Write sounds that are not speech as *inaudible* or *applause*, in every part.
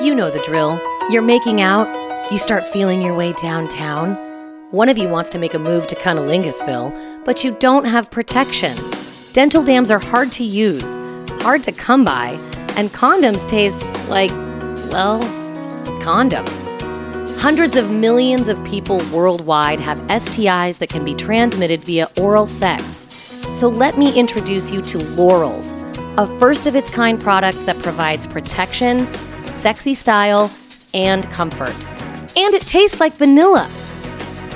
You know the drill. You're making out, you start feeling your way downtown. One of you wants to make a move to Cunnilingus,ville but you don't have protection. Dental dams are hard to use, hard to come by, and condoms taste like, well, condoms. Hundreds of millions of people worldwide have STIs that can be transmitted via oral sex. So let me introduce you to Lorals, a first of its kind product that provides protection, sexy style, and comfort. And it tastes like vanilla.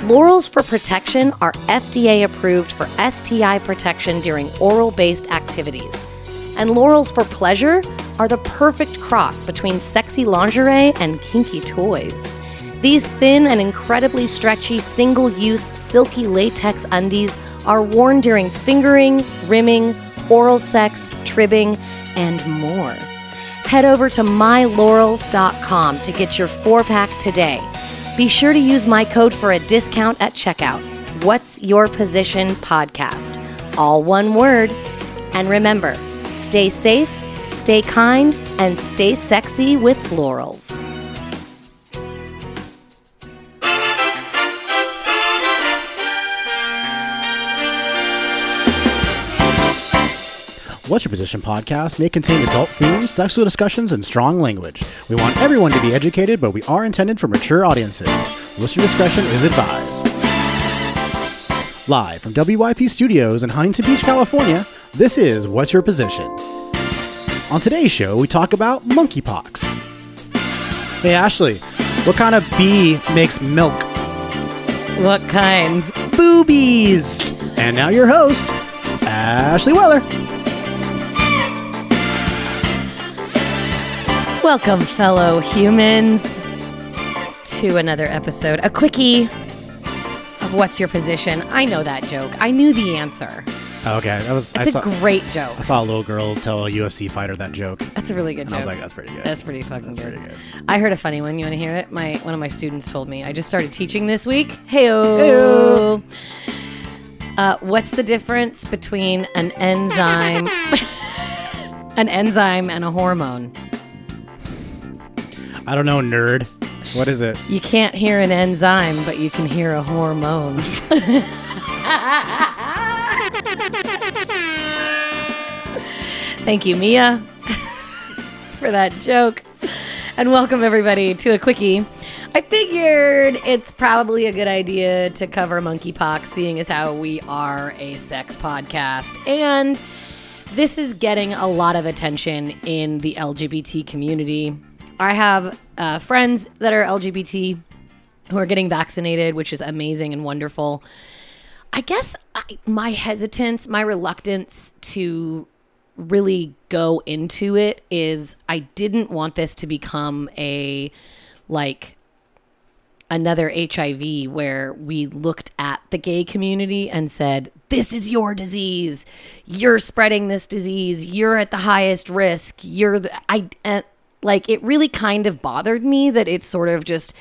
Lorals for Protection are FDA approved for STI protection during oral based activities. And Lorals for Pleasure are the perfect cross between sexy lingerie and kinky toys. These thin and incredibly stretchy single use silky latex undies are worn during fingering, rimming, oral sex, tribbing, and more. Head over to mylorals.com to get your four pack today. Be sure to use my code for a discount at checkout. What's Your Position Podcast? All one word. And remember, stay safe, stay kind, and stay sexy with Lorals. What's Your Position podcast may contain adult themes, sexual discussions, and strong language. We want everyone to be educated, but we are intended for mature audiences. Listener discretion is advised. Live from WYP Studios in Huntington Beach, California, this is What's Your Position? On today's show, we talk about monkeypox. Hey, Ashley, what kind of bee makes milk? What kind? Boobies! And now your host, Ashley Weller. Welcome, fellow humans, to another episode. A quickie of What's Your Position? I know that joke. I knew the answer. Okay, that was I It's saw, a great joke. I saw a little girl tell a UFC fighter that joke, That's a really good joke. I was like, that's pretty good. That's pretty fucking good. pretty good. I heard a funny one. You want to hear it? My one of my students told me. I just started teaching this week. Heyo. Heyo. Uh, what's the difference between an enzyme, *laughs* an enzyme, and a hormone? I don't know, nerd. What is it? You can't hear an enzyme, but you can hear a hormone. Thank you, Mia, for that joke. And welcome, everybody, to a quickie. I figured it's probably a good idea to cover monkeypox, seeing as how we are a sex podcast. And this is getting a lot of attention in the LGBT community. I have uh, friends that are LGBT who are getting vaccinated, which is amazing and wonderful. I guess I, my hesitance, my reluctance to really go into it is I didn't want this to become a like another HIV where we looked at the gay community and said, This is your disease. You're spreading this disease. You're at the highest risk. You're the, I, like, it really kind of bothered me that it sort of just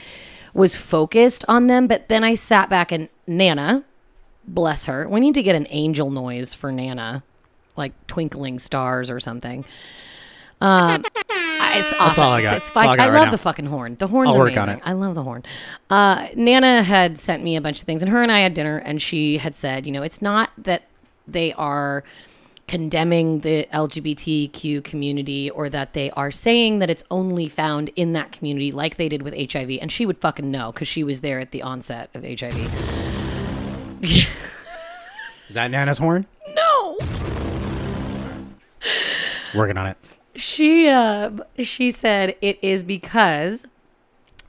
was focused on them. But then I sat back and Nana, bless her, we need to get an angel noise for Nana, like twinkling stars or something. Um, it's awesome. all I It's- got. It's, That's all I got I right love now. the fucking horn. The horn's I'll work amazing. on it. I love the horn. Uh, Nana had sent me a bunch of things, and her and I had dinner, and she had said, you know, it's not that they are condemning the LGBTQ community or that they are saying that it's only found in that community like they did with HIV. And she would fucking know because she was there at the onset of HIV. *laughs* Is that Nana's horn? No. Working on it. She uh she said it is because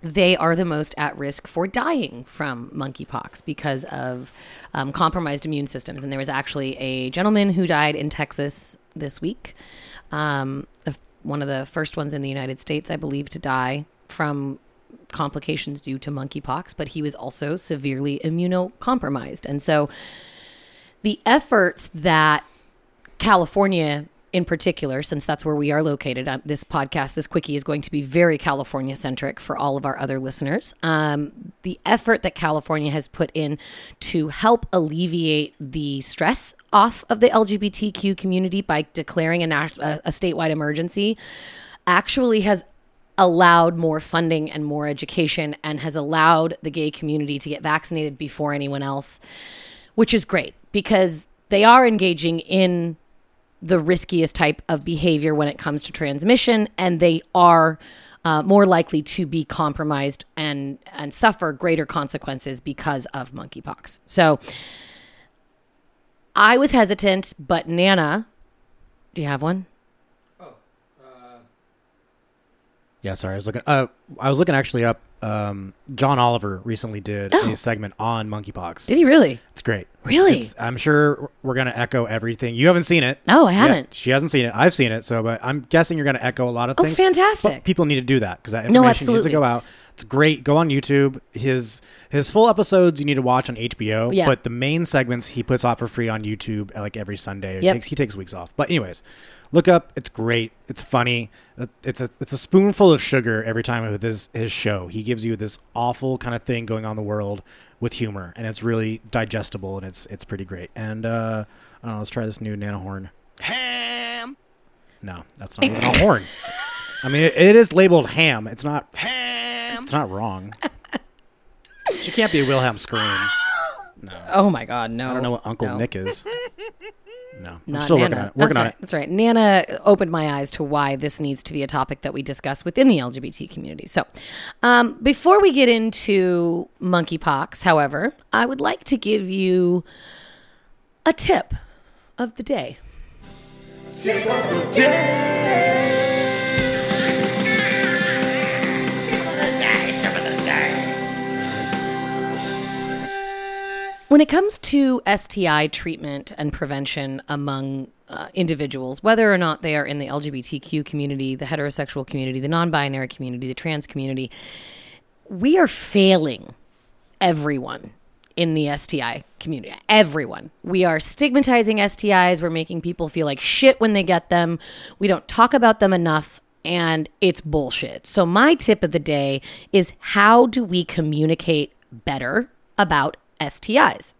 they are the most at risk for dying from monkeypox because of um, compromised immune systems. And there was actually a gentleman who died in Texas this week, um, one of the first ones in the United States, I believe, to die from complications due to monkeypox. But he was also severely immunocompromised, and so the efforts that California in particular, since that's where we are located, uh, this podcast, this quickie is going to be very California centric for all of our other listeners. Um, the effort that California has put in to help alleviate the stress off of the LGBTQ community by declaring a, a, a statewide emergency actually has allowed more funding and more education and has allowed the gay community to get vaccinated before anyone else, which is great because they are engaging in the riskiest type of behavior when it comes to transmission and they are uh, more likely to be compromised and and suffer greater consequences because of monkeypox. So I was hesitant, but Nana, do you have one? Oh, yeah, sorry, I was looking. Uh, I was looking actually up. Um, John Oliver recently did Oh. a *gasps* segment on monkeypox. Did he really? It's great. Really? it's- I'm sure we're gonna echo everything. You haven't seen it. No, I haven't. she hasn't seen it. I've seen it. So, but I'm guessing you're gonna echo a lot of Oh, things. Oh fantastic. But people need to do that because that No, information needs to go out. It's great. Go on YouTube. His his full episodes you need to watch on HBO. Yeah. But the main segments he puts out for free on YouTube like every Sunday. Yep. takes, he takes weeks off. But anyways, look up. It's great. It's funny. It's a it's a spoonful of sugar every time with his his show. He gives you this awful kind of thing going on in the world with humor, and it's really digestible and it's it's pretty great. And uh, I don't know. Let's try this new Nana horn. Ham. No, that's not even a horn. I mean, it, it is labeled ham. It's not. Ham. It's not wrong. She can't be a Wilhelm scream. No, *laughs* Oh my God, no! I don't know what Uncle No. Nick is. *laughs* No, I'm Not still Nana. working on it. Working That's on right. it. That's right. Nana opened my eyes to why this needs to be a topic that we discuss within the LGBT community. So, um, before we get into monkeypox, however, I would like to give you a tip of the day. When it comes to STI treatment and prevention among uh, individuals, whether or not they are in the LGBTQ community, the heterosexual community, the non binary community, the trans community, we are failing everyone in the STI community. Everyone. We are stigmatizing STIs. We're making people feel like shit when they get them. We don't talk about them enough, and it's bullshit. So, my tip of the day is how do we communicate better about STIs?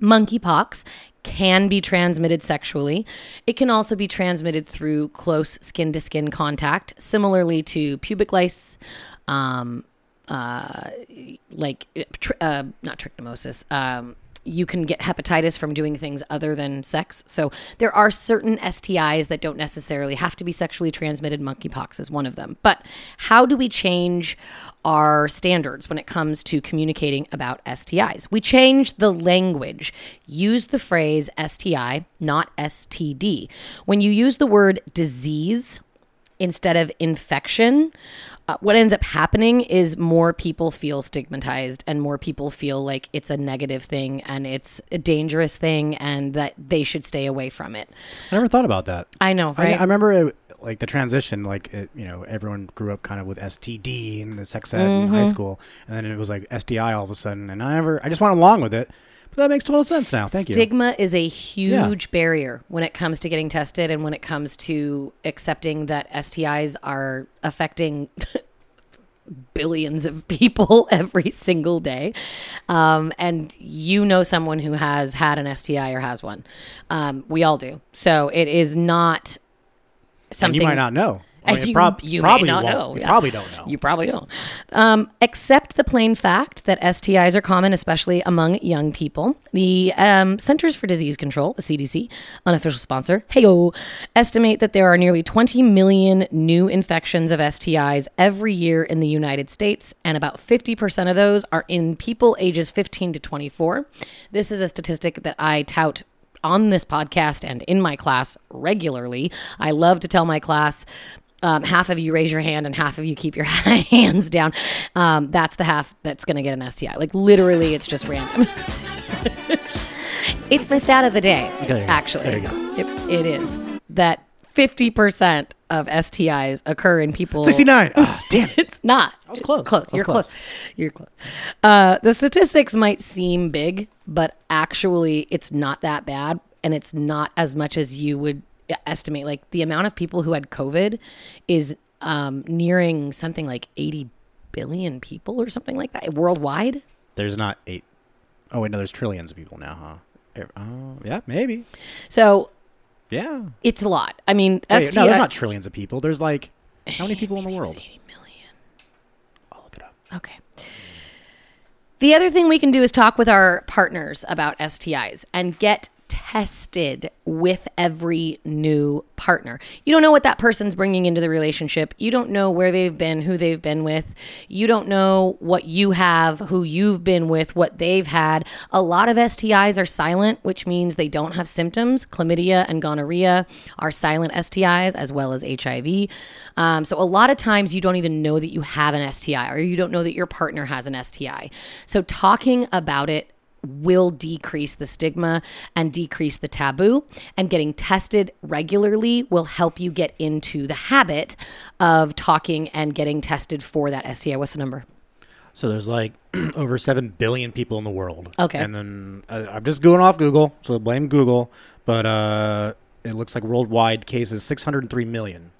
Monkeypox can be transmitted sexually. It can also be transmitted through close skin to skin contact, similarly to pubic lice, um, uh, like uh, not trichinosis. Um, you can get hepatitis from doing things other than sex. So there are certain STIs that don't necessarily have to be sexually transmitted. Monkeypox is one of them. But how do we change our standards when it comes to communicating about STIs? We change the language. Use the phrase STI, not STD. When you use the word disease, instead of infection, uh, what ends up happening is more people feel stigmatized and more people feel like it's a negative thing and it's a dangerous thing and that they should stay away from it. I never thought about that. I know, I, right? I remember it, like the transition, like it, you know, everyone grew up kind of with STD and the sex ed in Mm-hmm. high school, and then it was like STI all of a sudden, and I never, I just went along with it. But that makes total sense now. Thank you. Stigma is a huge barrier when it comes to getting tested and when it comes to accepting that STIs are affecting *laughs* billions of people *laughs* every single day. Um, and you know someone who has had an STI or has one. Um, we all do. So it is not and something you might not know. I mean, you, prob- you probably not won't. know. You yeah. probably don't know. You probably don't. Um, accept the plain fact that STIs are common, especially among young people. The um, Centers for Disease Control, the CDC, unofficial sponsor, heyo, estimate that there are nearly 20 million new infections of STIs every year in the United States, and about 50% of those are in people ages 15 to 24. This is a statistic that I tout on this podcast and in my class regularly. I love to tell my class um, half of you raise your hand and half of you keep your *laughs* hands down. Um, that's the half that's going to get an STI. Like literally, it's just random. *laughs* it's my stat of the day, go. actually. There you go. It, it is that 50% of STIs occur in people. Sixty-nine. Ah, *laughs* damn it. It's not. I was close. Close. I was You're close. close. You're close. Uh, the statistics might seem big, but actually, it's not that bad, and it's not as much as you would estimate. Like the amount of people who had COVID is um, nearing something like 80 billion people or something like that worldwide. There's not eight oh wait, no, there's trillions of people now, huh? Oh, yeah, maybe. So Yeah. it's a lot. I mean, Wait, STI no, there's not trillions of people. There's like how many people in the world? 80 million. I'll look it up. Okay. The other thing we can do is talk with our partners about STIs and get tested with every new partner. You don't know what that person's bringing into the relationship. You don't know where they've been, who they've been with. You don't know what you have, who you've been with, what they've had. A lot of STIs are silent, which means they don't have symptoms. Chlamydia and gonorrhea are silent STIs as well as HIV. Um, so a lot of times you don't even know that you have an STI or you don't know that your partner has an STI. So talking about it will decrease the stigma and decrease the taboo. And getting tested regularly will help you get into the habit of talking and getting tested for that STI. What's the number? So there's like *clears throat* over 7 billion people in the world. Okay. And then uh, I'm just going off Google, so blame Google. But uh, it looks like worldwide cases 603 million.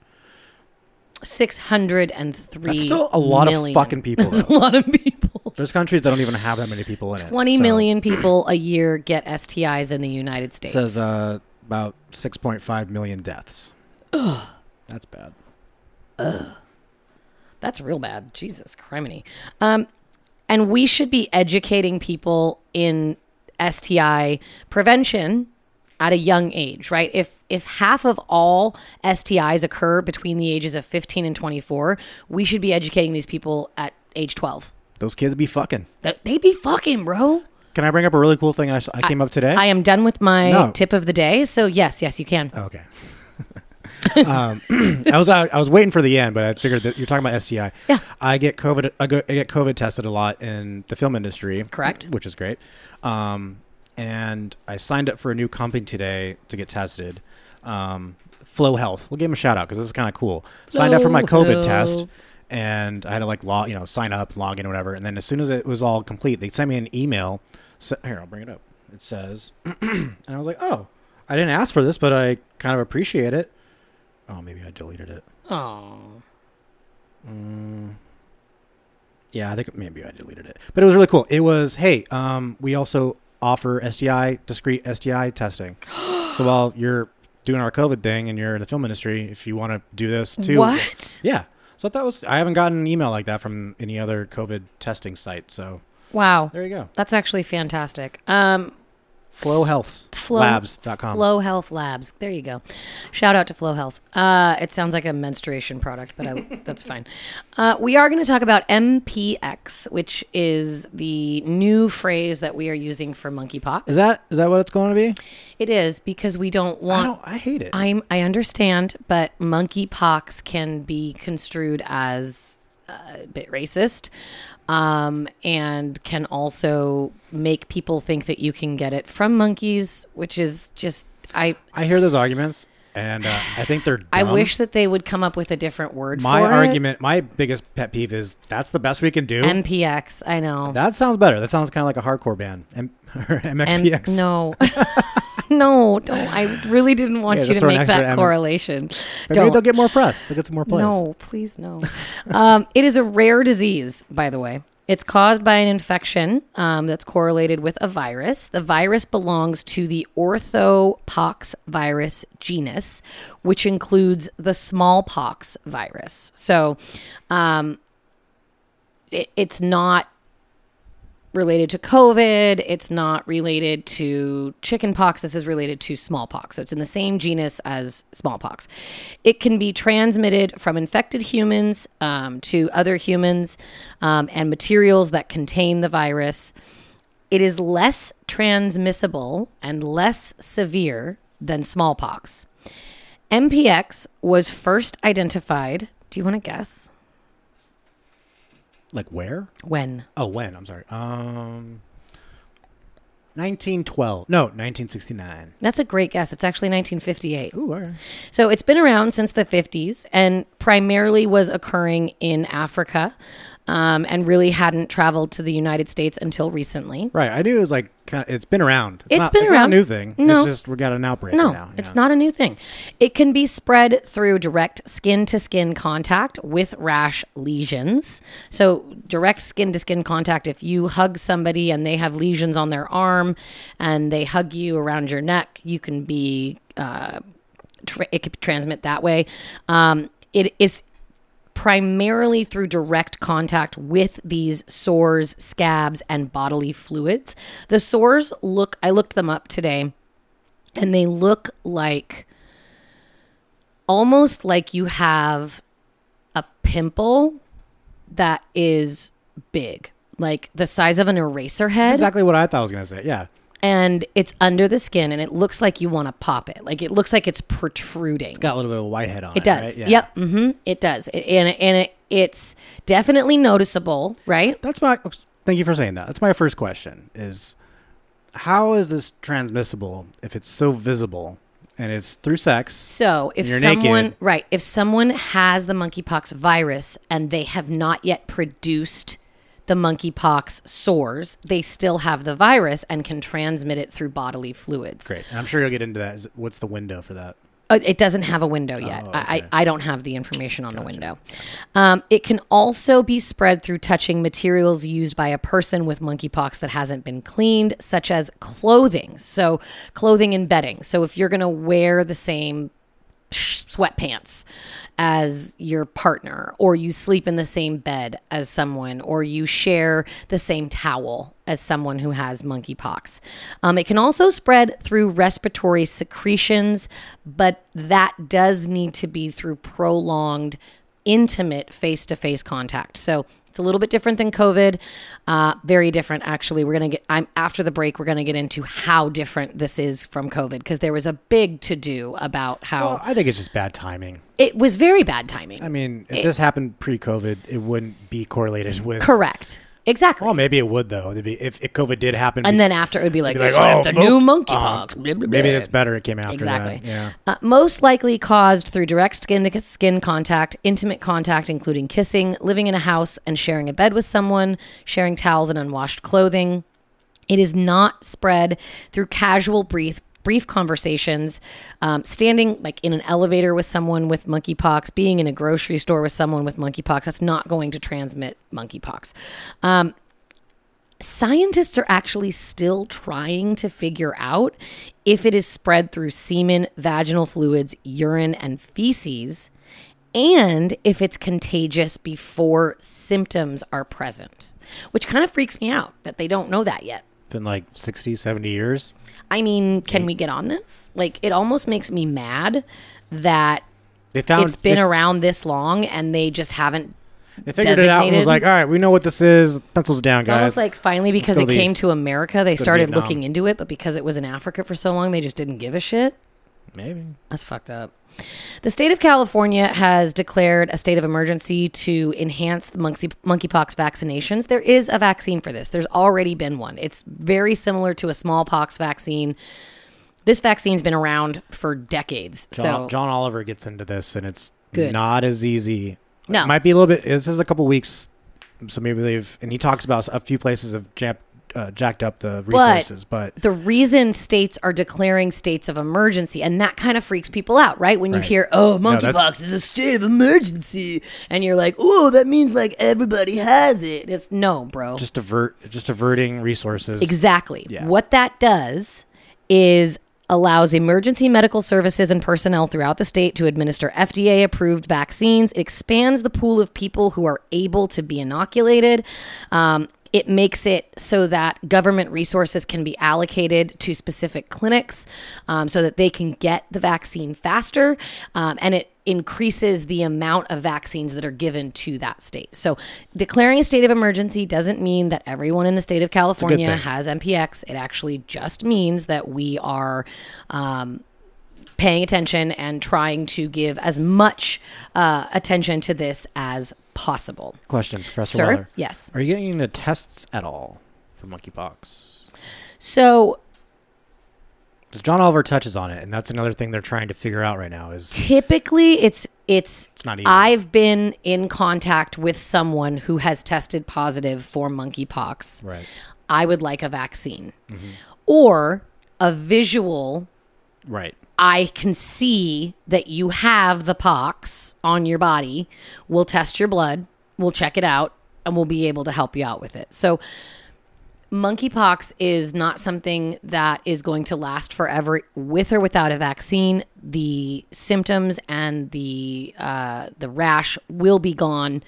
603 That's still a lot million. of fucking people. That's a lot of people. There's countries that don't even have that many people in it. Twenty So million people a year get STIs in the United It States. says uh, about 6.5 million deaths. Ugh. That's bad. Ugh. That's real bad. Jesus criminy. Um, and we should be educating people in STI prevention at a young age, right? If if half of all STIs occur between the ages of 15 and 24, we should be educating these people at age 12. Those kids be fucking. They be fucking, bro. Can I bring up a really cool thing I, I came up today? I am done with my No. tip of the day. So yes, yes, you can. Okay. *laughs* um, *clears throat* I was I, I was waiting for the end, but I figured that you're talking about STI. Yeah. I get COVID. I, go, I get COVID tested a lot in the film industry. Correct. Which is great. Um, and I signed up for a new company today to get tested. Um, Flow Health. We'll give them a shout out because this is kind of cool. Signed up for my COVID test, and I had to like log, you know, sign up, log in, or whatever. And then as soon as it was all complete, they sent me an email. So, here, I'll bring it up. It says, *clears throat* and I was like, oh, I didn't ask for this, but I kind of appreciate it. Oh, maybe I deleted it. Oh. Yeah, I think maybe I deleted it. But it was really cool. It was, hey, um, we also offer STI, discrete STI testing. *gasps* so while you're doing our COVID thing and you're in the film industry, if you want to do this too. What? Yeah. So that was, I haven't gotten an email like that from any other COVID testing site. So Wow. there you go. That's actually fantastic. Um, Flow- Flowhealthslabs.com. Flow Health Labs. There you go. Shout out to Flow Health. Uh, it sounds like a menstruation product, but I, *laughs* that's fine. Uh, we are going to talk about MPX, which is the new phrase that we are using for monkeypox. Is that is that what it's going to be? It is because we don't want. I don't. I hate it. I'm. I understand, but monkeypox can be construed as uh, a bit racist, um, and can also make people think that you can get it from monkeys, which is just. I I hear those arguments, and uh, I think they're. Dumb. I wish that they would come up with a different word for my argument, my biggest pet peeve is that's the best we can do. it. MPX. I know. that sounds better. That sounds kind of like a hardcore band. M- *laughs* and MXPX. no. *laughs* *laughs* no, don't. I really didn't want Yeah, you to make that M- correlation. Maybe Don't. they'll get more press. They'll get some more plays. No, please no. *laughs* um, it is a rare disease, by the way. It's caused by an infection um, that's correlated with a virus. The virus belongs to the orthopox virus genus, which includes the smallpox virus. So um, it, it's not related to COVID. It's not related to chickenpox. This is related to smallpox. So it's in the same genus as smallpox. It can be transmitted from infected humans um, to other humans um, and materials that contain the virus. It is less transmissible and less severe than smallpox. MPX was first identified. Do you want to guess Like where? when? Oh, when? I'm sorry. Um, 1912. No, 1969. That's a great guess. It's actually 1958. Ooh, all right. So it's been around since the 50s and primarily was occurring in Africa um, and really hadn't traveled to the United States until recently. Right. I knew it was like kind of, it's been around. It's not, been it's around. not a new thing. No. It's just we got an outbreak No, now. it's not a new thing. It can be spread through direct skin to skin contact with rash lesions. So, direct skin to skin contact, if you hug somebody and they have lesions on their arm and they hug you around your neck, you can be, uh, tra- it could transmit that way. Um, it is primarily through direct contact with these sores, scabs, and bodily fluids. The sores look, I looked them up today, and they look like almost like you have a pimple that is big, like the size of an eraser head Exactly what I thought I was gonna say. Yeah. And it's under the skin and it looks like you want to pop it. Like it looks like it's protruding. It's got a little bit of a whitehead on it. it does. right? Yeah. Yep. hmm It does. It- and and it, it's definitely noticeable, right? That's my. Thank you for saying that. That's my first question: is how is this transmissible if it's so visible and it's through sex? So if someone naked. right, if someone has the monkeypox virus and they have not yet produced the monkeypox sores, they still have the virus and can transmit it through bodily fluids. Great. And I'm sure you'll get into that. What's the window for that? Uh, It doesn't have a window yet. Oh, I, okay. I, I don't have the information on the window. Um, it can also be spread through touching materials used by a person with monkeypox that hasn't been cleaned, such as clothing. So, clothing and bedding. So, if you're going to wear the same sweatpants as your partner, or you sleep in the same bed as someone, or you share the same towel as someone who has monkeypox. Um, it can also spread through respiratory secretions, but that does need to be through prolonged, intimate face to face contact. So it's a little bit different than COVID. Uh, very different, actually. We're gonna get. I'm after the break. We're gonna get into how different this is from COVID because there was a big to do about how Well, I think it's just bad timing. it was very bad timing. I mean, if this happened pre-COVID, it wouldn't be correlated with. Correct. Exactly. Well, maybe it would though. It'd be, if, if COVID did happen, and then after it would be like, be like, "This one, oh, the mo- new uh, monkeypox. blah, maybe that's better. It came after Exactly. that. Yeah. Uh, most likely caused through direct skin to skin contact, intimate contact, including kissing, living in a house and sharing a bed with someone, sharing towels and unwashed clothing. It is not spread through casual brief brief conversations, um, standing like in an elevator with someone with monkeypox, being in a grocery store with someone with monkeypox. That's not going to transmit monkeypox. Um, scientists are actually still trying to figure out if it is spread through semen, vaginal fluids, urine, and feces, and if it's contagious before symptoms are present, which kind of freaks me out that they don't know that yet. Been like 60, 70 years. I mean, can we get on this? Like, it almost makes me mad that They found it's been they, around this long and they just haven't. they figured it out and was like, all right, we know what this is. Pencils down, It's guys. almost like finally because it came to America, they started Vietnam. looking into it, but because it was in Africa for so long, they just didn't give a shit. maybe. That's fucked up. The state of California has declared a state of emergency to enhance the monkey, monkeypox vaccinations. There is a vaccine for this. There's already been one. It's very similar to a smallpox vaccine. This vaccine's been around for decades. John, so John Oliver gets into this, and it's Good. not as easy. No. it might be a little bit. This is a couple weeks, so maybe they've. And he talks about a few places have jamp, uh, jacked up the resources, but, the reason states are declaring states of emergency, and that kind of freaks people out, right? When you Right. hear, "Oh, No, monkeypox is a state of emergency," and you're like, "Oh, that means like everybody has it." It's no, bro. just avert, just averting resources. Exactly. Yeah. What that does is allows emergency medical services and personnel throughout the state to administer FDA approved vaccines. It expands the pool of people who are able to be inoculated. Um, it makes it so that government resources can be allocated to specific clinics um, so that they can get the vaccine faster. Um, and it increases the amount of vaccines that are given to that state. So declaring a state of emergency doesn't mean that everyone in the state of California has MPX. It actually just means that we are um, paying attention and trying to give as much uh, attention to this as possible. Question, Professor Sir? Weller. Yes. Are you getting into tests at all for monkeypox? So John Oliver touches on it, and that's another thing they're trying to figure out right now. Is typically it's it's It's not easy. I've been in contact with someone who has tested positive for monkeypox. right, I would like a vaccine. Mm-hmm. Or a visual right, I can see that you have the pox on your body. We'll test your blood, we'll check it out, and we'll be able to help you out with it. So, monkeypox is not something that is going to last forever with or without a vaccine. The symptoms and the uh, the rash will be gone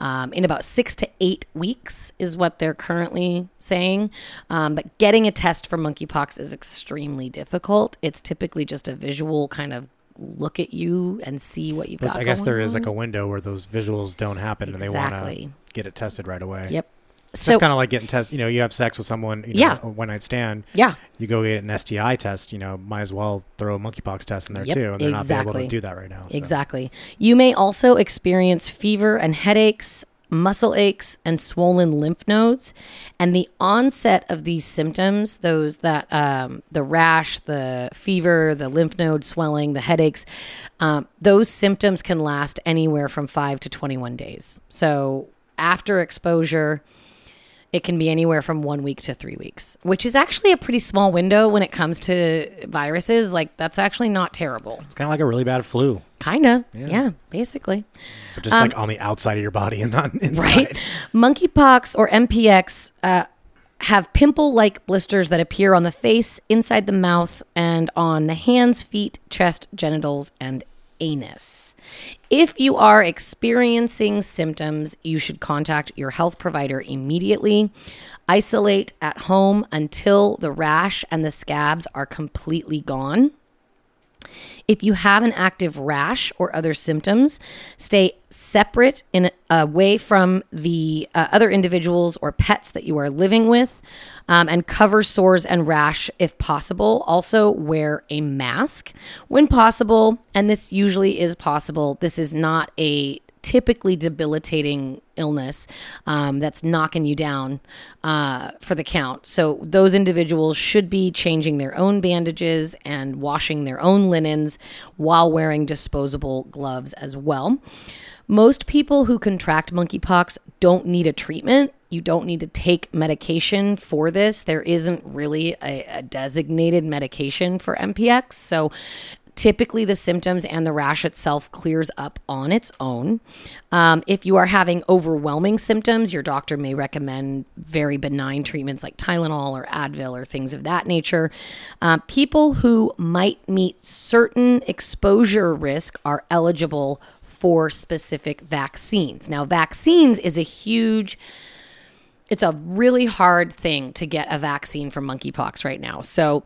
um, in about six to eight weeks is what they're currently saying. Um, but getting a test for monkeypox is extremely difficult. It's typically just a visual kind of look at you and see what you've But got I guess there is on. like a window where those visuals don't happen and they want to get it tested right away. yep It's so just kind of like getting tested. You know, you have sex with someone, you know, Yeah. a one night stand. yeah You go get an STI test, you know, might as well throw a monkeypox test in there Yep, too. And they're not be able exactly. to do that right now. so. Exactly. You may also experience fever and headaches, muscle aches, and swollen lymph nodes. And the onset of these symptoms, those that um, the rash, the fever, the lymph node swelling, the headaches, um, those symptoms can last anywhere from five to 21 days. So after exposure, it can be anywhere from one week to three weeks, which is actually a pretty small window when it comes to viruses. Like, that's actually not terrible. It's kind of like a really bad flu, Kinda. Yeah, basically. but just like on the outside of your body and not *laughs* inside. Um, Right? Monkeypox or MPX uh, have pimple like blisters that appear on the face, inside the mouth, and on the hands, feet, chest, genitals, and anus. If you are experiencing symptoms, you should contact your health provider immediately. Isolate at home until the rash and the scabs are completely gone. If you have an active rash or other symptoms, stay separate and away from the uh, other individuals or pets that you are living with, um, and cover sores and rash if possible. Also, wear a mask when possible, and this usually is possible. This is not a typically debilitating illness um, that's knocking you down uh, for the count. So those individuals should be changing their own bandages and washing their own linens while wearing disposable gloves as well. Most people who contract monkeypox don't need a treatment. You don't need to take medication for this. There isn't really a, a designated medication for MPX. So typically the symptoms and the rash itself clears up on its own. Um, if you are having overwhelming symptoms, your doctor may recommend very benign treatments like Tylenol or Advil or things of that nature. Uh, people who might meet certain exposure risk are eligible for specific vaccines. Now, vaccines is a huge it's a really hard thing to get a vaccine for monkeypox right now. So,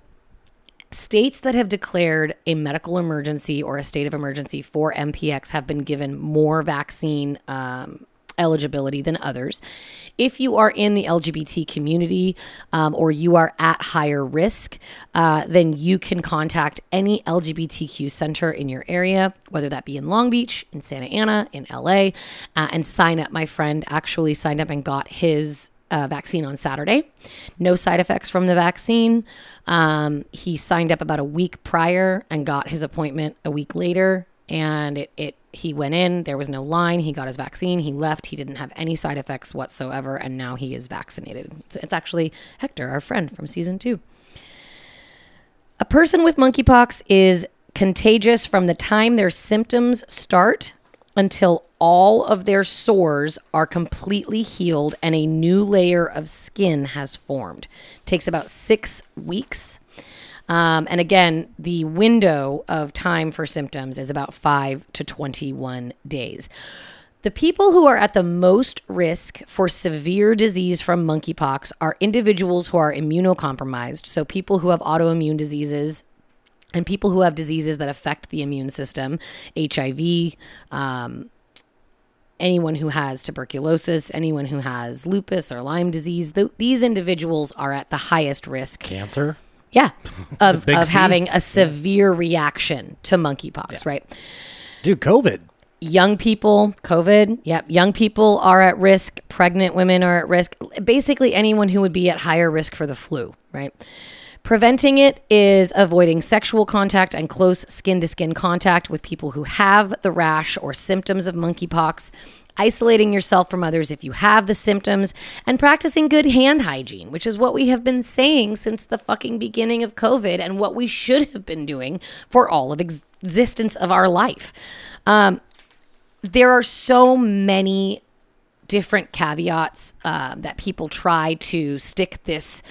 states that have declared a medical emergency or a state of emergency for MPX have been given more vaccine um, eligibility than others. If you are in the LGBT community um, or you are at higher risk, uh, then you can contact any LGBTQ center in your area, whether that be in Long Beach, in Santa Ana, in LA, uh, and sign up. My friend actually signed up and got his uh, vaccine on Saturday. No side effects from the vaccine. Um, he signed up about a week prior and got his appointment a week later. And it, it he went in. There was no line. He got his vaccine. He left. He didn't have any side effects whatsoever. And now he is vaccinated. It's, it's actually Hector, our friend from season two. A person with monkeypox is contagious from the time their symptoms start until all of their sores are completely healed and a new layer of skin has formed. It takes about six weeks. Um, and again, the window of time for symptoms is about 5 to 21 days. The people who are at the most risk for severe disease from monkeypox are individuals who are immunocompromised. So, people who have autoimmune diseases, and people who have diseases that affect the immune system, HIV, um, anyone who has tuberculosis, anyone who has lupus or Lyme disease, th- these individuals are at the highest risk. Cancer. Yeah, *laughs* of, of C? having a severe reaction to monkeypox, right? Dude, COVID. Young people, COVID, yep. Young people are at risk. Pregnant women are at risk. Basically, anyone who would be at higher risk for the flu, right? Preventing it is avoiding sexual contact and close skin to skin contact with people who have the rash or symptoms of monkeypox, isolating yourself from others if you have the symptoms, and practicing good hand hygiene, which is what we have been saying since the fucking beginning of COVID and what we should have been doing for all of ex- existence of our life. Um, there are so many different caveats uh, that people try to stick this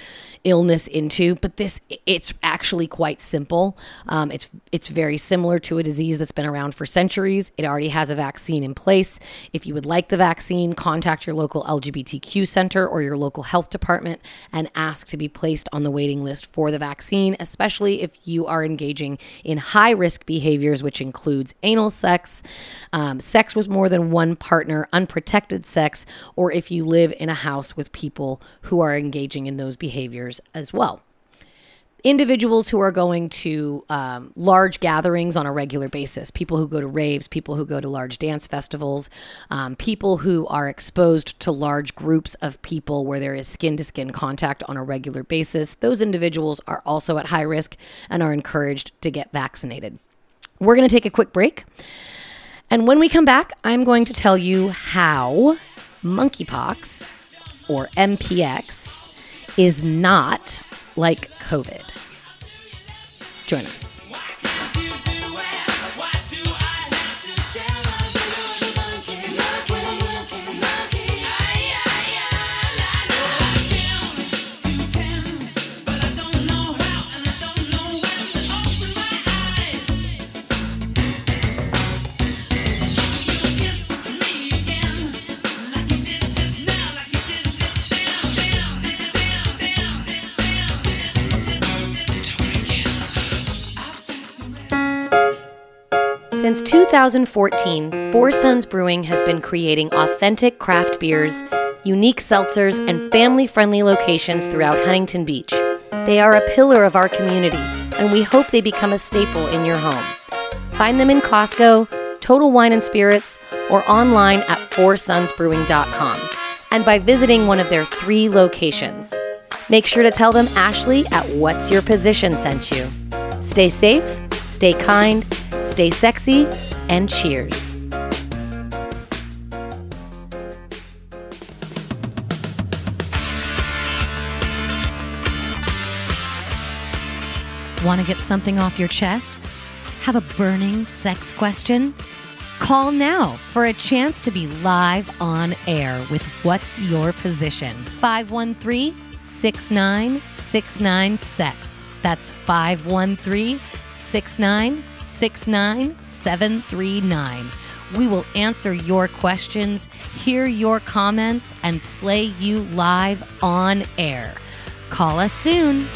illness into but this it's actually quite simple. Um, it's it's very similar to a disease that's been around for centuries. It already has a vaccine in place. If you would like the vaccine contact your local lgbtq center or your local health department and ask to be placed on the waiting list for the vaccine especially if you are engaging in high risk behaviors which includes anal sex um, sex with more than one partner unprotected sex or if you live in a house with people who are engaging in those behaviors as well. Individuals who are going to um, large gatherings on a regular basis, people who go to raves, people who go to large dance festivals, um, people who are exposed to large groups of people where there is skin to skin contact on a regular basis, those individuals are also at high risk and are encouraged to get vaccinated. We're going to take a quick break. And when we come back, I'm going to tell you how monkeypox, or MPX, is not like COVID. Join us. Since 2014, Four Sons Brewing has been creating authentic craft beers, unique seltzers, and family friendly locations throughout Huntington Beach. They are a pillar of our community, and we hope they become a staple in your home. Find them in Costco, Total Wine and Spirits, or online at foursonsbrewing.com and by visiting one of their three locations. Make sure to tell them Ashley at What's Your Position sent you. Stay safe, stay kind, stay sexy, and cheers. Want to get something off your chest? Have a burning sex question? Call now for a chance to be live on air with What's Your Position? 513 6969 Sex. That's 513 6969 739. We will answer your questions, hear your comments, and play you live on air. Call us soon.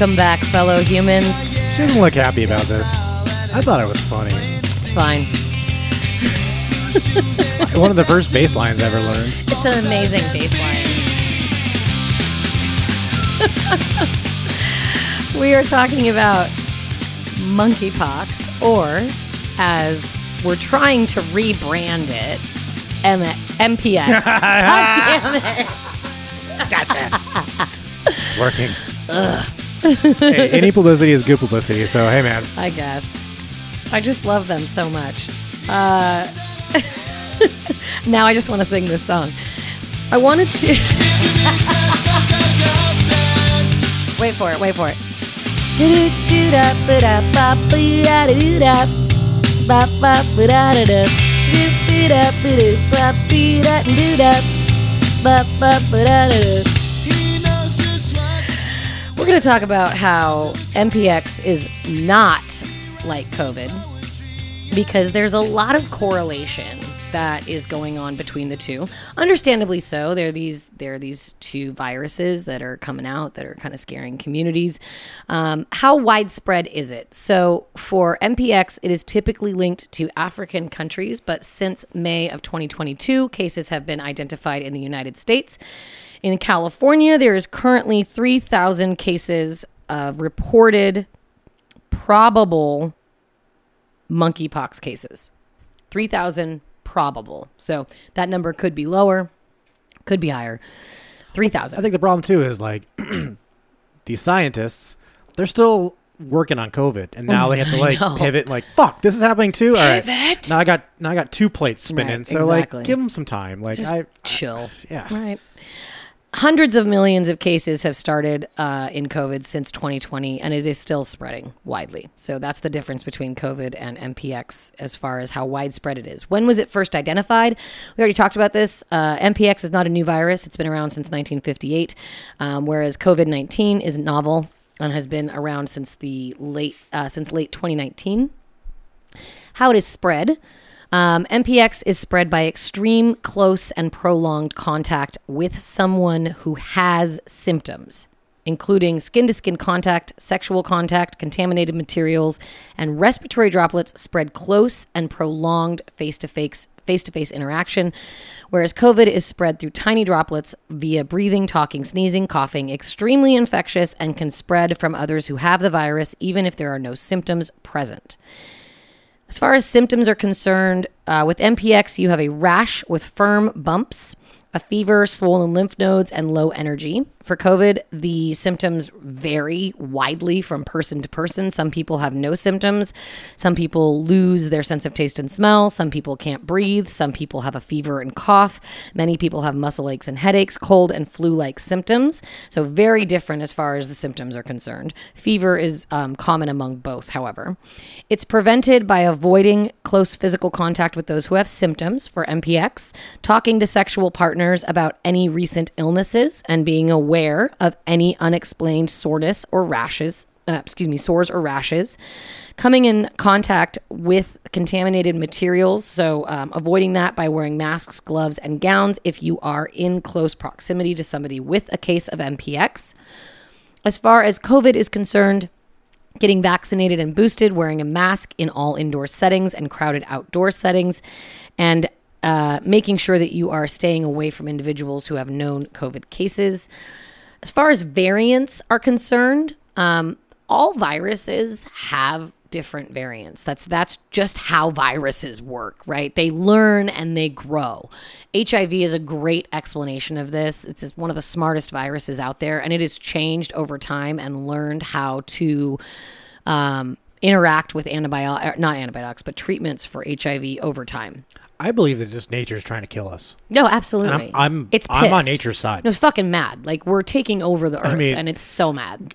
Welcome back, fellow humans. She doesn't look happy about this. I thought it was funny. It's fine. *laughs* One of the first bass lines I ever learned. It's an amazing bass line. *laughs* we are talking about monkeypox, or as we're trying to rebrand it, M- MPX. *laughs* God damn it. Gotcha. it's working. *laughs* hey, any publicity is good publicity, so hey man. I guess. I just love them so much. Uh, *laughs* now I just want to sing this song. I wanted to. *laughs* wait for it, wait for it. We're going to talk about how MPX is not like COVID because there's a lot of correlation that is going on between the two. Understandably so. There are these there are these two viruses that are coming out that are kind of scaring communities. Um, how widespread is it? So for MPX, it is typically linked to African countries, but since May of 2022, cases have been identified in the United States. In California, there is currently 3,000 cases of reported probable monkeypox cases. 3,000 probable. So that number could be lower, could be higher. 3,000. I think the problem too is like *clears throat* these scientists, they're still working on COVID, and now they have to *laughs* like pivot. Like, fuck, this is happening too. All right, Pivot? now I got now I got two plates spinning. Right, so exactly. like, give them some time. Like, Just I chill. yeah. Right. Hundreds of millions of cases have started uh, in COVID since 2020, and it is still spreading widely. So that's the difference between COVID and MPX as far as how widespread it is. When was it first identified? We already talked about this. Uh, MPX is not a new virus; it's been around since 1958, um, whereas COVID 19 is novel and has been around since the late uh, since late 2019 how it is spread. Um, MPX is spread by extreme, close, and prolonged contact with someone who has symptoms, including skin to skin contact, sexual contact, contaminated materials, and respiratory droplets spread close and prolonged face to face face to face interaction, whereas COVID is spread through tiny droplets via breathing, talking, sneezing, coughing, extremely infectious, and can spread from others who have the virus even if there are no symptoms present. As far as symptoms are concerned, uh, with MPX, you have a rash with firm bumps, a fever, swollen lymph nodes, and low energy. For COVID, the symptoms vary widely from person to person. Some people have no symptoms. Some people lose their sense of taste and smell. Some people can't breathe. Some people have a fever and cough. Many people have muscle aches and headaches, cold and flu like symptoms. So, very different as far as the symptoms are concerned. Fever is um, common among both, however. It's prevented by avoiding close physical contact with those who have symptoms for MPX, talking to sexual partners about any recent illnesses, and being aware of any unexplained soreness or rashes. Uh, excuse me, sores or rashes, coming in contact with contaminated materials. So, um, avoiding that by wearing masks, gloves, and gowns if you are in close proximity to somebody with a case of MPX. As far as COVID is concerned, getting vaccinated and boosted, wearing a mask in all indoor settings and crowded outdoor settings, and uh, making sure that you are staying away from individuals who have known COVID cases. As far as variants are concerned, um, all viruses have different variants. That's that's just how viruses work, right? They learn and they grow. HIV is a great explanation of this. It's one of the smartest viruses out there, and it has changed over time and learned how to um, interact with antibiotics, not antibiotics, but treatments for HIV over time. I believe that just nature's trying to kill us. No, absolutely. And I'm I'm it's I'm on nature's side. No, it's fucking mad. Like we're taking over the earth, I mean- and it's so mad.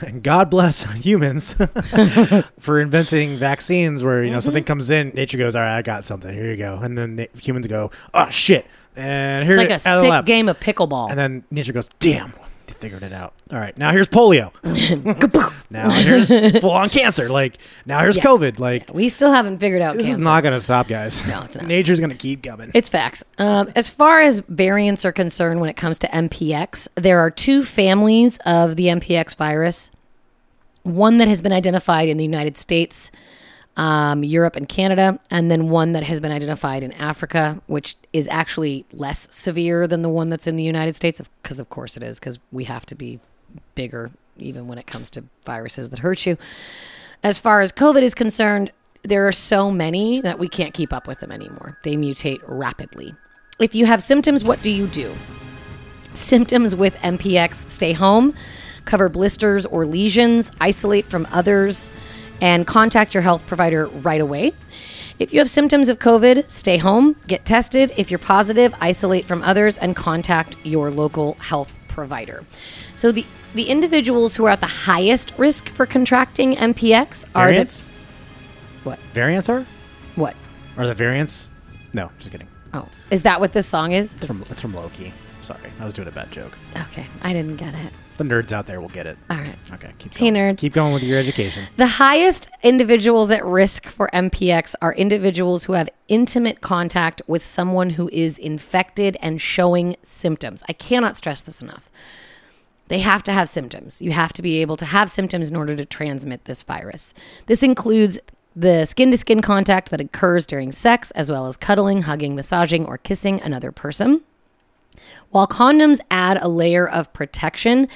And *laughs* God bless *laughs* humans *laughs* for inventing vaccines where, you know, something Mm-hmm. comes in, nature goes, all right, I got something. Here you go. And then the humans go, oh, shit. And here It's like a out of the sick lab. game of pickleball. And then nature goes, damn, figured it out. All right, now here's polio. *laughs* now here's full on cancer. Like, now here's Yeah. COVID. Like, we still haven't figured out this cancer. is not going to stop, guys. No, it's not. Nature's going to keep coming. It's facts. Um, as far as variants are concerned, when it comes to MPX, there are two families of the MPX virus. One that has been identified in the United States, um, Europe, and Canada, and then one that has been identified in Africa, which is actually less severe than the one that's in the United States, because of course it is, because we have to be bigger even when it comes to viruses that hurt you. As far as COVID is concerned, there are so many that we can't keep up with them anymore. They mutate rapidly. If you have symptoms, what do you do? Symptoms with MPX stay home, cover blisters or lesions, isolate from others, and contact your health provider right away. If you have symptoms of COVID, stay home, get tested. If you're positive, isolate from others and contact your local health provider. So the the individuals who are at the highest risk for contracting MPX are Variants? the what? Variants are? What? Are the variants? No, just kidding. Oh, is that what this song is? It's from, it's from Loki. Sorry, I was doing a bad joke. Okay, I didn't get it. The nerds out there will get it. All right. Okay, keep Hey, nerds. Keep going with your education. The highest individuals at risk for MPX are individuals who have intimate contact with someone who is infected and showing symptoms. I cannot stress this enough. They have to have symptoms. You have to be able to have symptoms in order to transmit this virus. This includes the skin to skin contact that occurs during sex, as well as cuddling, hugging, massaging, or kissing another person. While condoms add a layer of protection,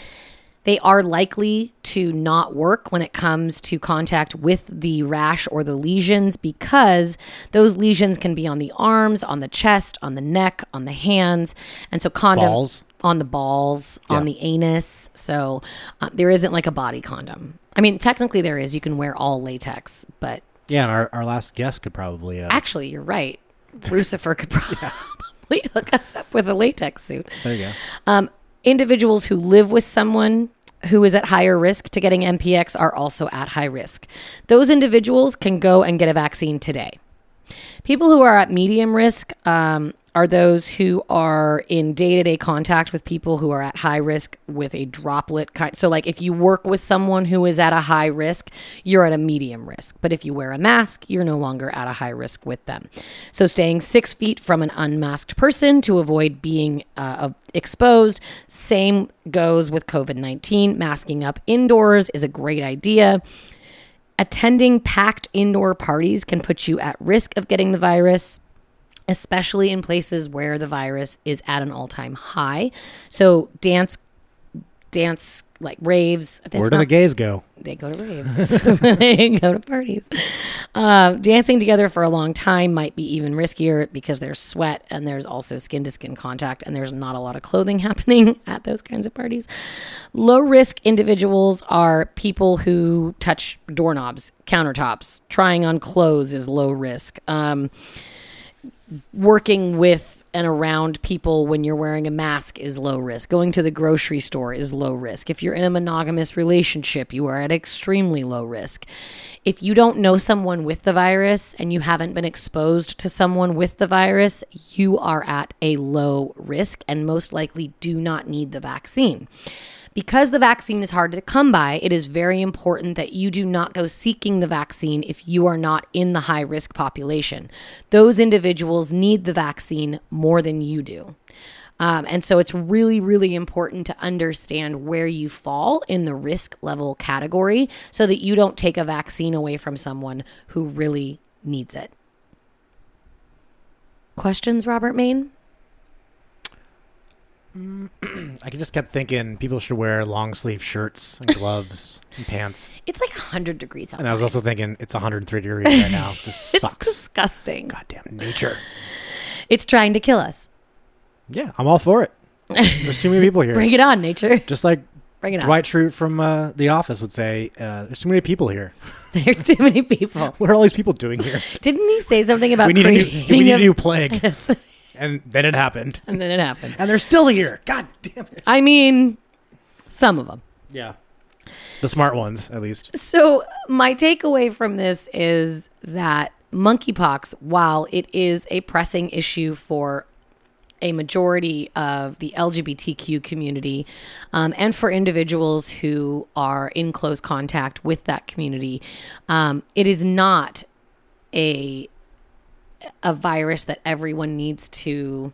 They are likely to not work when it comes to contact with the rash or the lesions because those lesions can be on the arms, on the chest, on the neck, on the hands. And so condoms Balls? on the balls, on the anus. So uh, there isn't like a body condom. I mean, technically there is. You can wear all latex, but Yeah, and our, our last guest could probably. Uh, actually you're right. Lucifer could *laughs* probably *laughs* hook us up with a latex suit. there you go. Um, individuals who live with someone who is at higher risk to getting MPX are also at high risk. Those individuals can go and get a vaccine today. People who are at medium risk um, are those who are in day to day contact with people who are at high risk with a droplet kind. So, like if you work with someone who is at a high risk, you're at a medium risk. But if you wear a mask, you're no longer at a high risk with them. So, staying six feet from an unmasked person to avoid being uh, exposed. Same goes with COVID 19. Masking up indoors is a great idea. Attending packed indoor parties can put you at risk of getting the virus, especially in places where the virus is at an all time high. So, dance, dance like raves. that's Where do not- the gays go? they go to raves, *laughs* they go to parties. Uh, dancing together for a long time might be even riskier because there's sweat and there's also skin to skin contact, and there's not a lot of clothing *laughs* happening at those kinds of parties. Low risk individuals are people who touch doorknobs, countertops. Trying on clothes is low risk. Um, working with and around people when you're wearing a mask is low risk. Going to the grocery store is low risk. If you're in a monogamous relationship, you are at extremely low risk. If you don't know someone with the virus and you haven't been exposed to someone with the virus, you are at a low risk and most likely do not need the vaccine. Because the vaccine is hard to come by, it is very important that you do not go seeking the vaccine if you are not in the high risk population. Those individuals need the vaccine more than you do. Um, and so it's really, really important to understand where you fall in the risk level category so that you don't take a vaccine away from someone who really needs it. Questions, Robert Maine? I just kept thinking people should wear long sleeve shirts and gloves *laughs* and pants. It's like 100 degrees outside. And I was also thinking it's 103 degrees right now. *laughs* This it's sucks. disgusting. Goddamn nature. It's trying to kill us. Yeah, I'm all for it. There's too many people *laughs* here. Bring it on, nature. Just like Bring it on. Dwight Schrute from uh, The Office would say, uh, "There's too many people here. There's too many people. What are all these people doing here? Didn't he say something about we need a new, we need a- a new plague." And then it happened, and then it happened. and they're still here. God damn it. I mean, some of them. Yeah, the smart ones at least. So, my takeaway from this is that monkeypox, while it is a pressing issue for a majority of the LGBTQ community um, and for individuals who are in close contact with that community, um, it is not a a virus that everyone needs to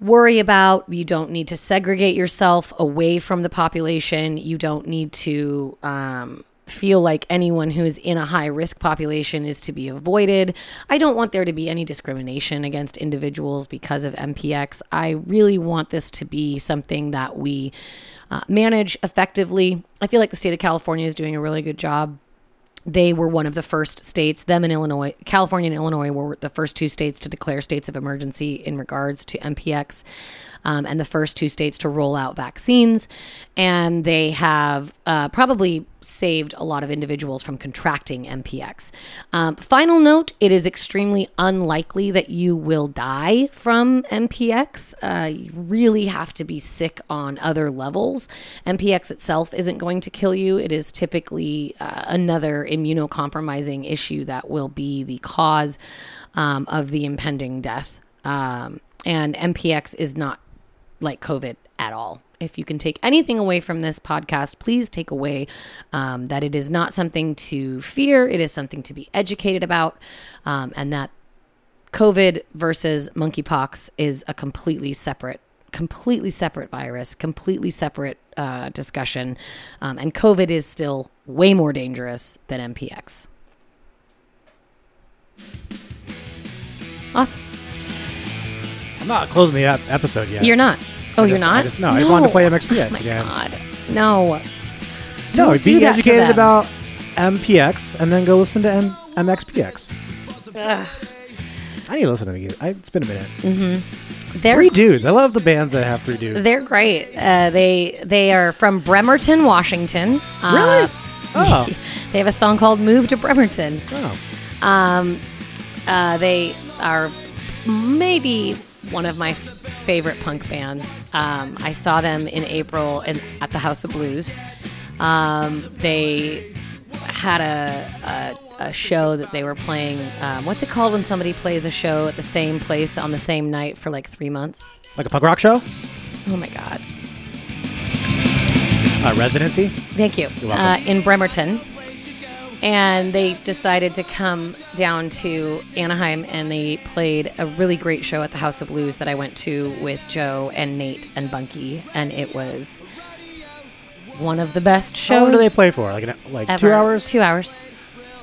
worry about. You don't need to segregate yourself away from the population. You don't need to um, feel like anyone who's in a high risk population is to be avoided. I don't want there to be any discrimination against individuals because of MPX. I really want this to be something that we uh, manage effectively. I feel like the state of California is doing a really good job they were one of the first states them and illinois california and illinois were the first two states to declare states of emergency in regards to mpx um, and the first two states to roll out vaccines. And they have uh, probably saved a lot of individuals from contracting mpx um, final note it is extremely unlikely that you will die from mpx uh, you really have to be sick on other levels mpx itself isn't going to kill you it is typically uh, another immunocompromising issue that will be the cause um, of the impending death. Um, and MPX is not like COVID at all. If you can take anything away from this podcast, please take away um, that it is not something to fear. It is something to be educated about, um, and that COVID versus monkeypox is a completely separate, completely separate virus, completely separate uh, discussion, um, and COVID is still way more dangerous than MPX. Awesome. I'm not closing the episode yet. You're not. Oh, I you're just- I not. just- no, I just wanted to play MXPX Oh my again. God. No. No, Don't do be educated about MPX and then go listen to M- MXPX. Ugh. I need to listen to it. I, it's been a minute. They're Three dudes. I love the bands that have three dudes. they're great. Uh, they they are from Bremerton, Washington. Uh, Really? *laughs* Oh. they have a song called "Move to Bremerton." oh. Um, uh, they are maybe one of my favorite punk bands. Um, I saw them in April in, at the House of Blues. Um, they had a, a, a show that they were playing. Um, what's it called when somebody plays a show at the same place on the same night for like three months? Like a punk rock show? Oh my God. Uh, residency? Thank you. You're. Uh, in Bremerton. And they decided to come down to Anaheim and they played a really great show at the House of Blues that I went to with Joe and Nate and Bunky. And it was one of the best shows. How long do they play for? Like an, like two hours? Two hours.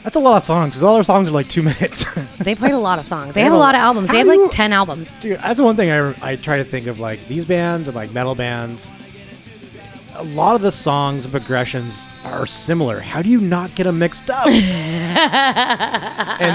That's a lot of songs because all their songs are like two *laughs* minutes. They played a lot of songs. They They have a lot of albums. They have do you- like 10 albums. Dude, that's one thing I, I try to think of like these bands and like metal bands. A lot of the songs and progressions are similar. How do you not get them mixed up? *laughs* and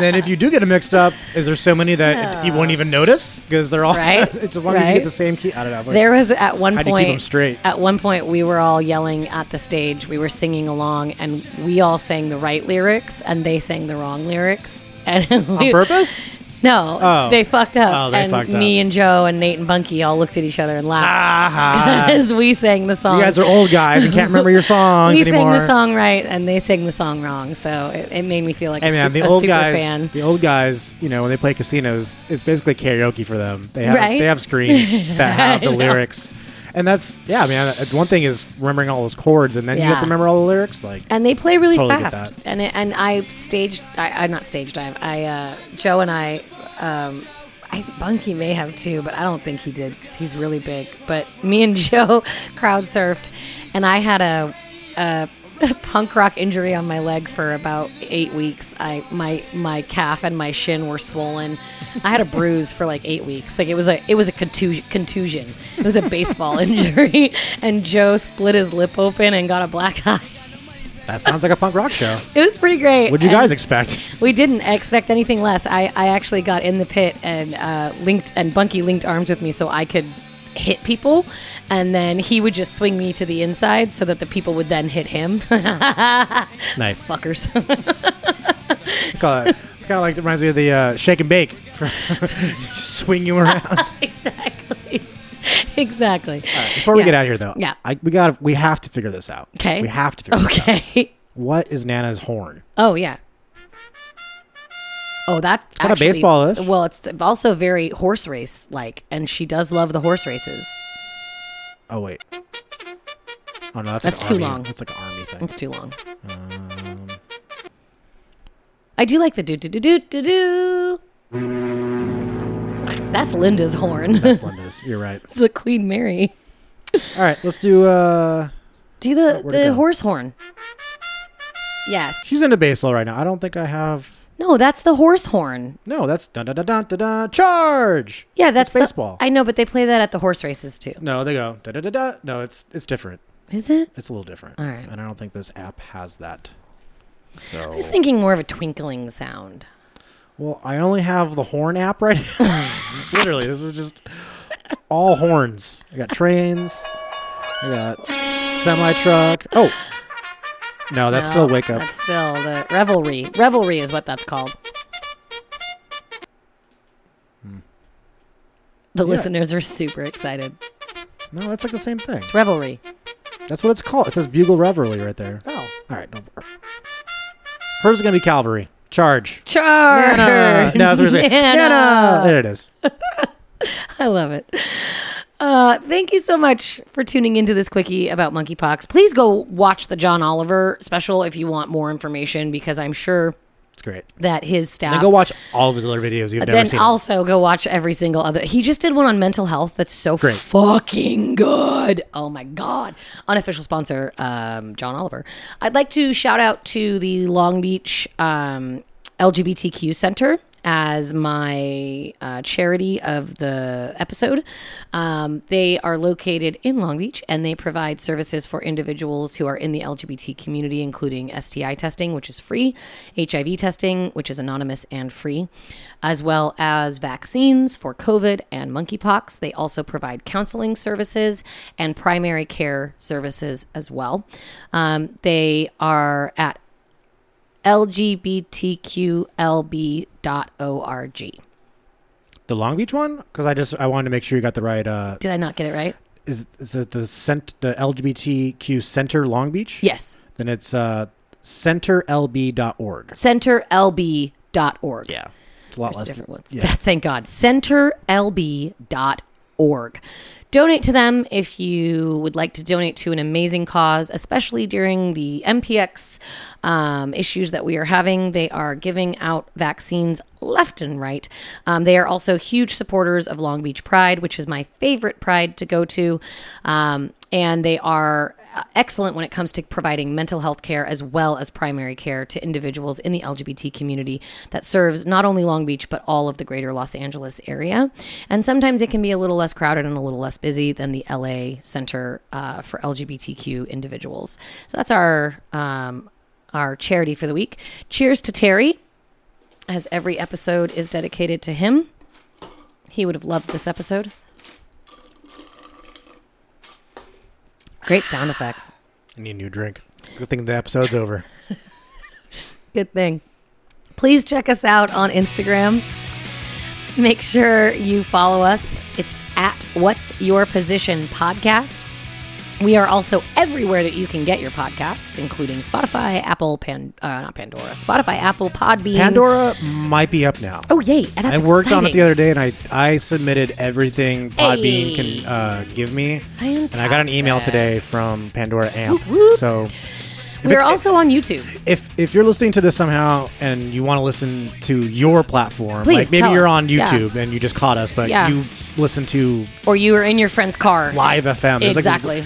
then if you do get them mixed up, is there so many that you won't even notice because they're all Right, *laughs* as long as you get the same key. I don't know. There was at one How do you keep 'em point. straight? At one point, we were all yelling at the stage. We were singing along, and we all sang the right lyrics, and they sang the wrong lyrics. *laughs* And on we, purpose. No, Oh. they fucked up. Oh, they and fucked me up. and Joe and Nate and Bunky all looked at each other and laughed *laughs* as we sang the song. you guys are old guys and can't remember your *laughs* songs we anymore. sang the song right, and they sang the song wrong. So it, it made me feel like Hey a, man, su- the old super guys, fan. the old guys, you know, when they play casinos, it's basically karaoke for them. They have Right? they have screens that have the *laughs* lyrics, and that's yeah, man. uh, One thing is remembering all those chords, and then you have to remember all the lyrics. Like and they play really Totally get fast. that. And it, and I staged, I, I not staged dive. I uh, Joe and I, um, I Bunky may have too, but I don't think he did because he's really big. But me and *laughs* Joe crowd surfed, and I had a, a *laughs* punk rock injury on my leg for about eight weeks. I my my calf and my shin were swollen. I had a bruise for like eight weeks. Like it was a it was a contusion. contusion. It was a baseball *laughs* injury, and Joe split his lip open and got a black *laughs* eye. that sounds like a punk rock show. It was pretty great. What'd you And guys expect? We didn't expect anything less. I, I actually got in the pit and uh, linked and Bunky linked arms with me so I could hit people, and then he would just swing me to the inside so that the people would then hit him. *laughs* Nice. Fuckers. Call it- It's kind of like it reminds me of the uh, shake and bake. *laughs* Swing you around. *laughs* exactly. exactly. Before we Yeah. get out of here, though, Yeah. I, we got we have to figure this out. Okay. we have to figure this out. Okay. What is Nana's horn? Oh yeah. Oh, that kinda actually- baseball-ish. Well, it's also very horse race like, and she does love the horse races. Oh wait. Oh no, that's, That's like too army. long. That's like an army thing. It's too long. Um, I do like the do do do do do do. That's Linda's horn. that's *laughs* Linda's. You're right. it's the Queen Mary. All right, let's do. uh Do the the horse horn. Yes. She's into baseball right now. I don't think I have. No, that's the horse horn. No, that's dun dun dun dun dun, dun charge. Yeah, that's the- baseball. I know, but they play that at the horse races too. No, they go da da da da. No, it's it's different. Is it? It's a little different. All right. And I don't think this app has that. So I was thinking more of a twinkling sound. well, I only have the horn app right now. *laughs* Literally, this is just all horns. I got trains. I got semi truck. Oh. No, that's still wake up. That's still the revelry. Revelry is what that's called. The. Yeah. listeners are super excited. No, that's like the same thing. It's revelry. That's what it's called. It says Bugle Revelry right there. Oh. All right. No. Hers is going to be Calvary. Charge. Charge. Nana. No, that's what. Nana. Nana. There it is. *laughs* I love it. Uh, thank you so much for tuning into this quickie about monkeypox. Please go watch the John Oliver special if you want more information because I'm sure It's great. that his staff. And go watch all of his other videos. You've never then seen. also go watch every single other. He just did one on mental health that's so Great. fucking good. Oh my god! Unofficial sponsor, um, John Oliver. I'd like to shout out to the Long Beach um, LGBTQ Center as my uh, charity of the episode. Um, they are located in Long Beach and they provide services for individuals who are in the LGBT community, including STI testing, which is free, HIV testing, which is anonymous and free, as well as vaccines for COVID and monkeypox. They also provide counseling services and primary care services as well. Um, they are at lgbtqlb.org. The Long Beach one? Because I just I wanted to make sure you got the right. Uh, Did I not get it right? is is it the cent the LGBTQ Center Long Beach? Yes. Then it's uh, centerlb.org. centerlb.org. Yeah, it's a lot There's less. different ones. Yeah. *laughs* Thank God. Centerlb.org. Donate to them if you would like to donate to an amazing cause, especially during the MPX um, issues that we are having. They are giving out vaccines left and right. Um, they are also huge supporters of Long Beach Pride, which is my favorite pride to go to. Um, and they are uh, excellent when it comes to providing mental health care as well as primary care to individuals in the LGBT community that serves not only Long Beach but all of the greater Los Angeles area. And sometimes it can be a little less crowded and a little less busy than the LA Center uh, for LGBTQ individuals. So that's our um, our charity for the week. Cheers to Terry, as every episode is dedicated to him. He would have loved this episode. Great sound effects. I need a new drink. Good thing the episode's over. *laughs* Good thing. Please check us out on Instagram. Make sure you follow us. It's at What's Your Position Podcast. We are also everywhere that you can get your podcasts, including Spotify, Apple, Pan, uh, not Pandora, Spotify, Apple, Podbean. Pandora might be up now. Oh, yay. That's I worked on it the other day, and I I submitted everything Podbean Hey. can uh, give me, Fantastic. and I got an email today from Pandora Amp. Whoop, whoop. So We are it's- also on YouTube. if if you're listening to this somehow and you want to listen to your platform, Please like maybe you're us. on Yeah. YouTube and you just caught us, but Yeah. you listen to Or you are in your friend's car. Live FM, There's like this- Exactly.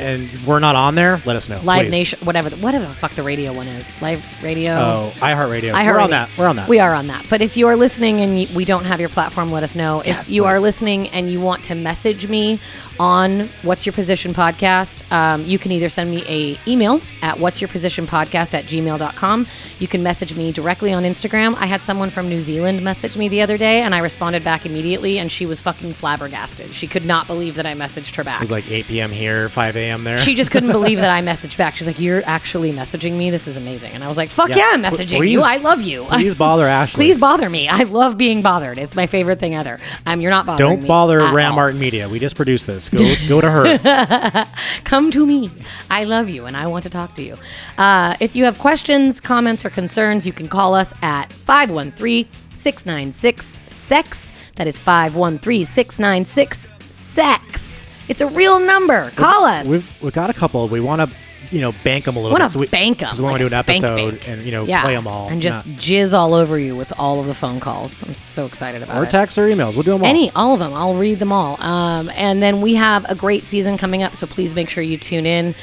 And we're not on there, let us know. Live please. Nation, whatever, the, whatever the fuck the radio one is. Live radio. Oh, iHeartRadio. I we're on that. We're on that. We are on that. But if you are listening and y- we don't have your platform, let us know. Yes, if you are listening and you want to message me on What's Your Position Podcast, um, you can either send me a email at What's Your Position Podcast at gmail.com. You can message me directly on Instagram. I had someone from New Zealand message me the other day and I responded back immediately and she was fucking flabbergasted. She could not believe that I messaged her back. it was like 8 p.m. here, 5 a.m. there. She just couldn't believe that I *laughs* messaged back. She's like, "You're actually messaging me. This is amazing." And I was like, "Fuck yeah, Yeah. I'm messaging please- you. I love you. Please bother *laughs* Ashley. Please bother me. I love being bothered. It's my favorite thing ever. Um, you're not bothering me. Don't bother at Ram all. Art Media. We just produced this. Go go to her. *laughs* Come to me. I love you and I want to talk to you. Uh, if you have questions, comments, or concerns, you can call us at 513 696 SEX. That is 513 696 SEX. It's a real number. Call us. We've we've got a couple. We want to you know bank them a little want bit. to So we, bank them. because we want to do an episode and you know play them all. and just Not- jizz all over you with all of the phone calls. I'm so excited about it. or it. text or emails. We'll do them all. Any, all of them. I'll read them all. Um, and then we have a great season coming up, so please make sure you tune in.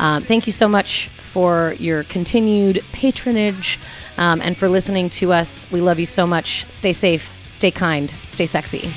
Um, thank you so much for your continued patronage um, and for listening to us. We love you so much. Stay safe, stay kind, stay sexy.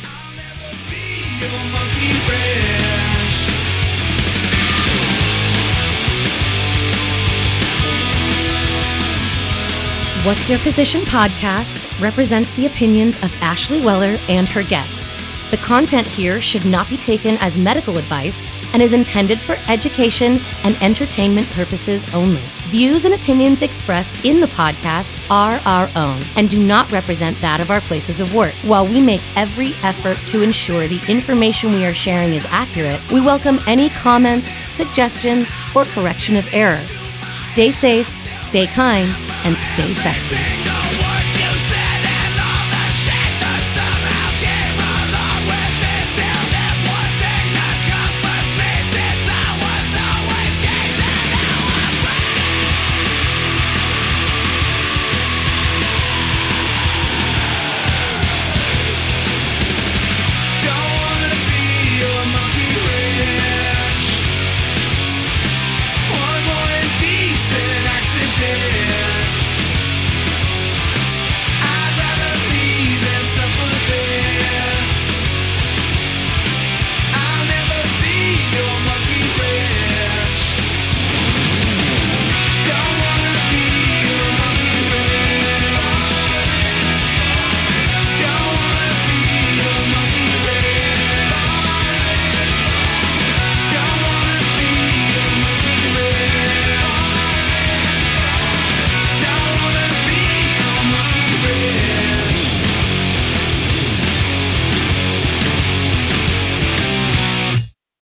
What's Your Position podcast represents the opinions of Ashley Weller and her guests. The content here should not be taken as medical advice and is intended for education and entertainment purposes only. Views and opinions expressed in the podcast are our own and do not represent that of our places of work. While we make every effort to ensure the information we are sharing is accurate, we welcome any comments, suggestions, or correction of error. Stay safe, stay kind, and stay sexy.